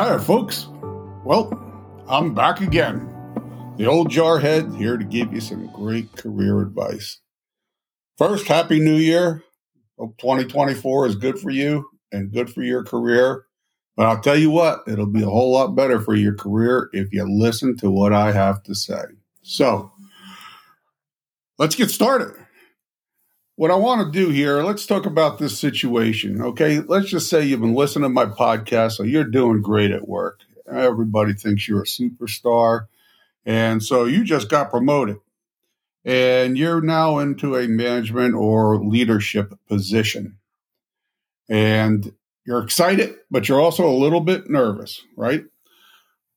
Hi, folks. Well, I'm back again. The old jarhead here to give you some great career advice. First, Happy New Year. Hope 2024 is good for you and good for your career. But I'll tell you what, it'll be a whole lot better for your career if you listen to what I have to say. So, let's get started. What I want to do here, let's talk about this situation. Okay. Let's just say you've been listening to my podcast, so you're doing great at work. Everybody thinks you're a superstar. And so you just got promoted and you're now into a management or leadership position. And you're excited, but you're also a little bit nervous, right?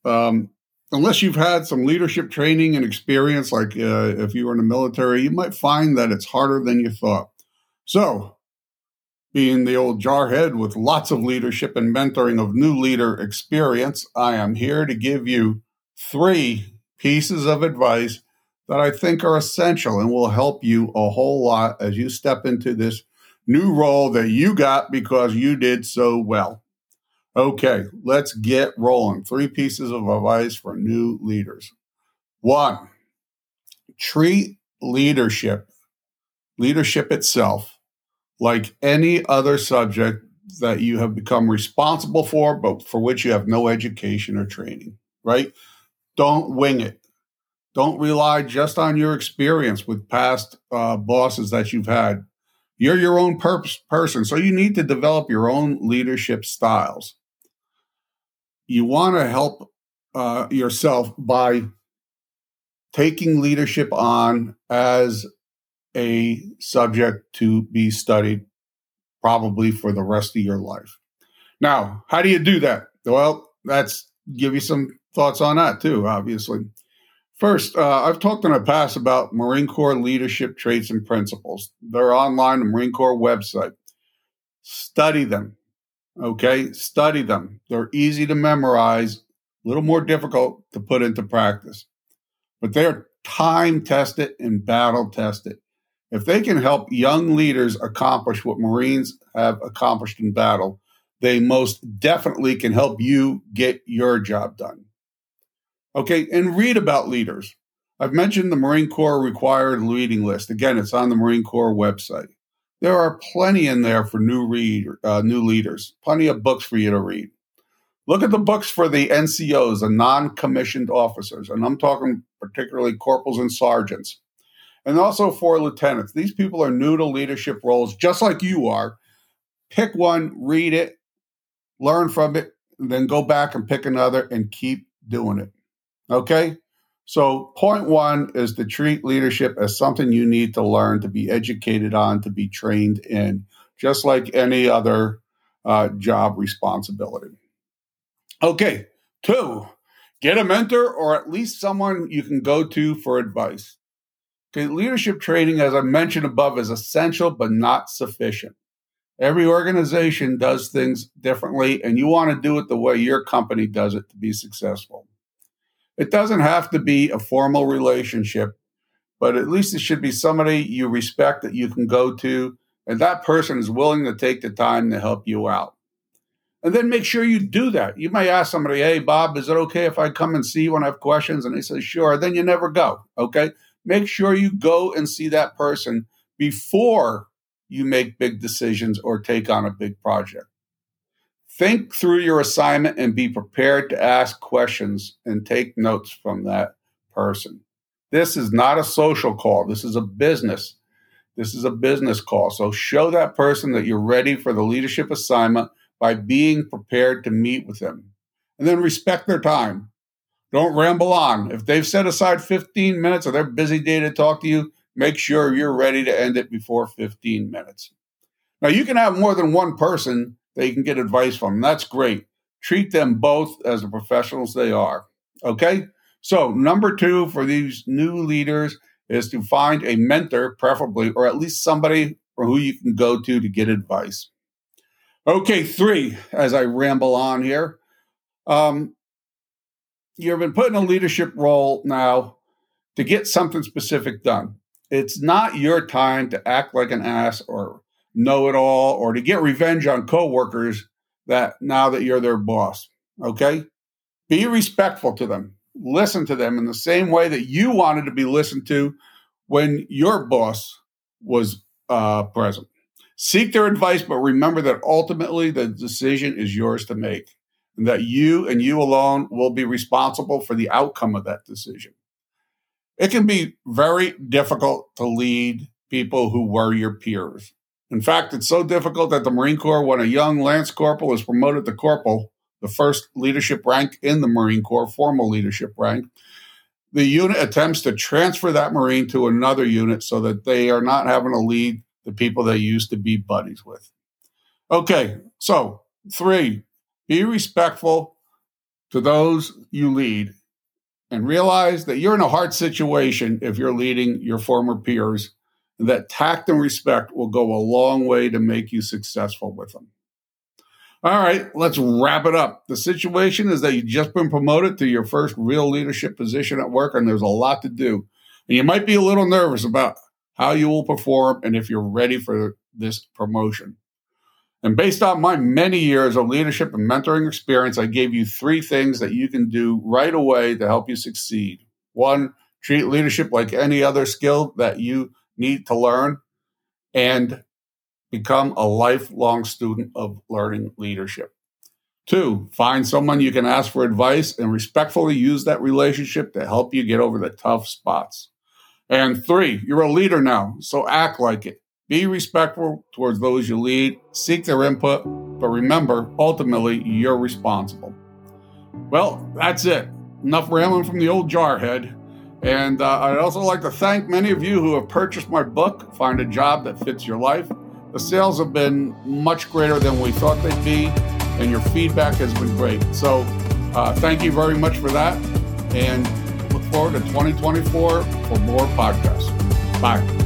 Um, unless you've had some leadership training and experience, like uh, if you were in the military, you might find that it's harder than you thought. So, being the old jarhead with lots of leadership and mentoring of new leader experience, I am here to give you three pieces of advice that I think are essential and will help you a whole lot as you step into this new role that you got because you did so well. Okay, let's get rolling. Three pieces of advice for new leaders. One, treat leadership, leadership itself, like any other subject that you have become responsible for, but for which you have no education or training, right? Don't wing it. Don't rely just on your experience with past uh, bosses that you've had. You're your own person, so you need to develop your own leadership styles you want to help uh, yourself by taking leadership on as a subject to be studied probably for the rest of your life. Now, how do you do that? Well, that's give you some thoughts on that too, obviously. First, uh, I've talked in the past about Marine Corps leadership traits and principles. They're online the Marine Corps website. Study them. Okay, study them. They're easy to memorize, a little more difficult to put into practice, but they're time tested and battle tested. If they can help young leaders accomplish what Marines have accomplished in battle, they most definitely can help you get your job done. Okay, and read about leaders. I've mentioned the Marine Corps required reading list. Again, it's on the Marine Corps website. There are plenty in there for new read uh, new leaders. Plenty of books for you to read. Look at the books for the NCOs, the non-commissioned officers, and I'm talking particularly corporals and sergeants, and also for lieutenants. These people are new to leadership roles, just like you are. Pick one, read it, learn from it, then go back and pick another and keep doing it. Okay? So, point one is to treat leadership as something you need to learn, to be educated on, to be trained in, just like any other uh, job responsibility. Okay, two, get a mentor or at least someone you can go to for advice. Okay, leadership training, as I mentioned above, is essential but not sufficient. Every organization does things differently, and you want to do it the way your company does it to be successful. It doesn't have to be a formal relationship, but at least it should be somebody you respect that you can go to, and that person is willing to take the time to help you out. And then make sure you do that. You may ask somebody, hey, Bob, is it okay if I come and see you when I have questions? And they say, sure. Then you never go. Okay. Make sure you go and see that person before you make big decisions or take on a big project. Think through your assignment and be prepared to ask questions and take notes from that person. This is not a social call. This is a business. This is a business call. So show that person that you're ready for the leadership assignment by being prepared to meet with them. And then respect their time. Don't ramble on. If they've set aside 15 minutes of their busy day to talk to you, make sure you're ready to end it before 15 minutes. Now, you can have more than one person you can get advice from. That's great. Treat them both as the professionals they are. Okay? So, number two for these new leaders is to find a mentor, preferably, or at least somebody who you can go to to get advice. Okay, three, as I ramble on here. Um, you've been put in a leadership role now to get something specific done. It's not your time to act like an ass or know it all or to get revenge on coworkers that now that you're their boss. Okay? Be respectful to them. Listen to them in the same way that you wanted to be listened to when your boss was uh, present. Seek their advice, but remember that ultimately the decision is yours to make, and that you and you alone will be responsible for the outcome of that decision. It can be very difficult to lead people who were your peers. In fact, it's so difficult that the Marine Corps, when a young Lance Corporal is promoted to Corporal, the first leadership rank in the Marine Corps, formal leadership rank, the unit attempts to transfer that Marine to another unit so that they are not having to lead the people they used to be buddies with. Okay, so three, be respectful to those you lead and realize that you're in a hard situation if you're leading your former peers, that tact and respect will go a long way to make you successful with them. All right, let's wrap it up. The situation is that you've just been promoted to your first real leadership position at work, and there's a lot to do. And you might be a little nervous about how you will perform and if you're ready for this promotion. And based on my many years of leadership and mentoring experience, I gave you three things that you can do right away to help you succeed. One, treat leadership like any other skill that you need to learn and become a lifelong student of learning leadership. Two, find someone you can ask for advice and respectfully use that relationship to help you get over the tough spots. And three, you're a leader now, so act like it. Be respectful towards those you lead, seek their input, but remember, ultimately, you're responsible. Well, that's it. Enough rambling from the old jarhead. And uh, I'd also like to thank many of you who have purchased my book, Find a Job That Fits Your Life. The sales have been much greater than we thought they'd be, and your feedback has been great. So, uh, thank you very much for that. And look forward to 2024 for more podcasts. Bye.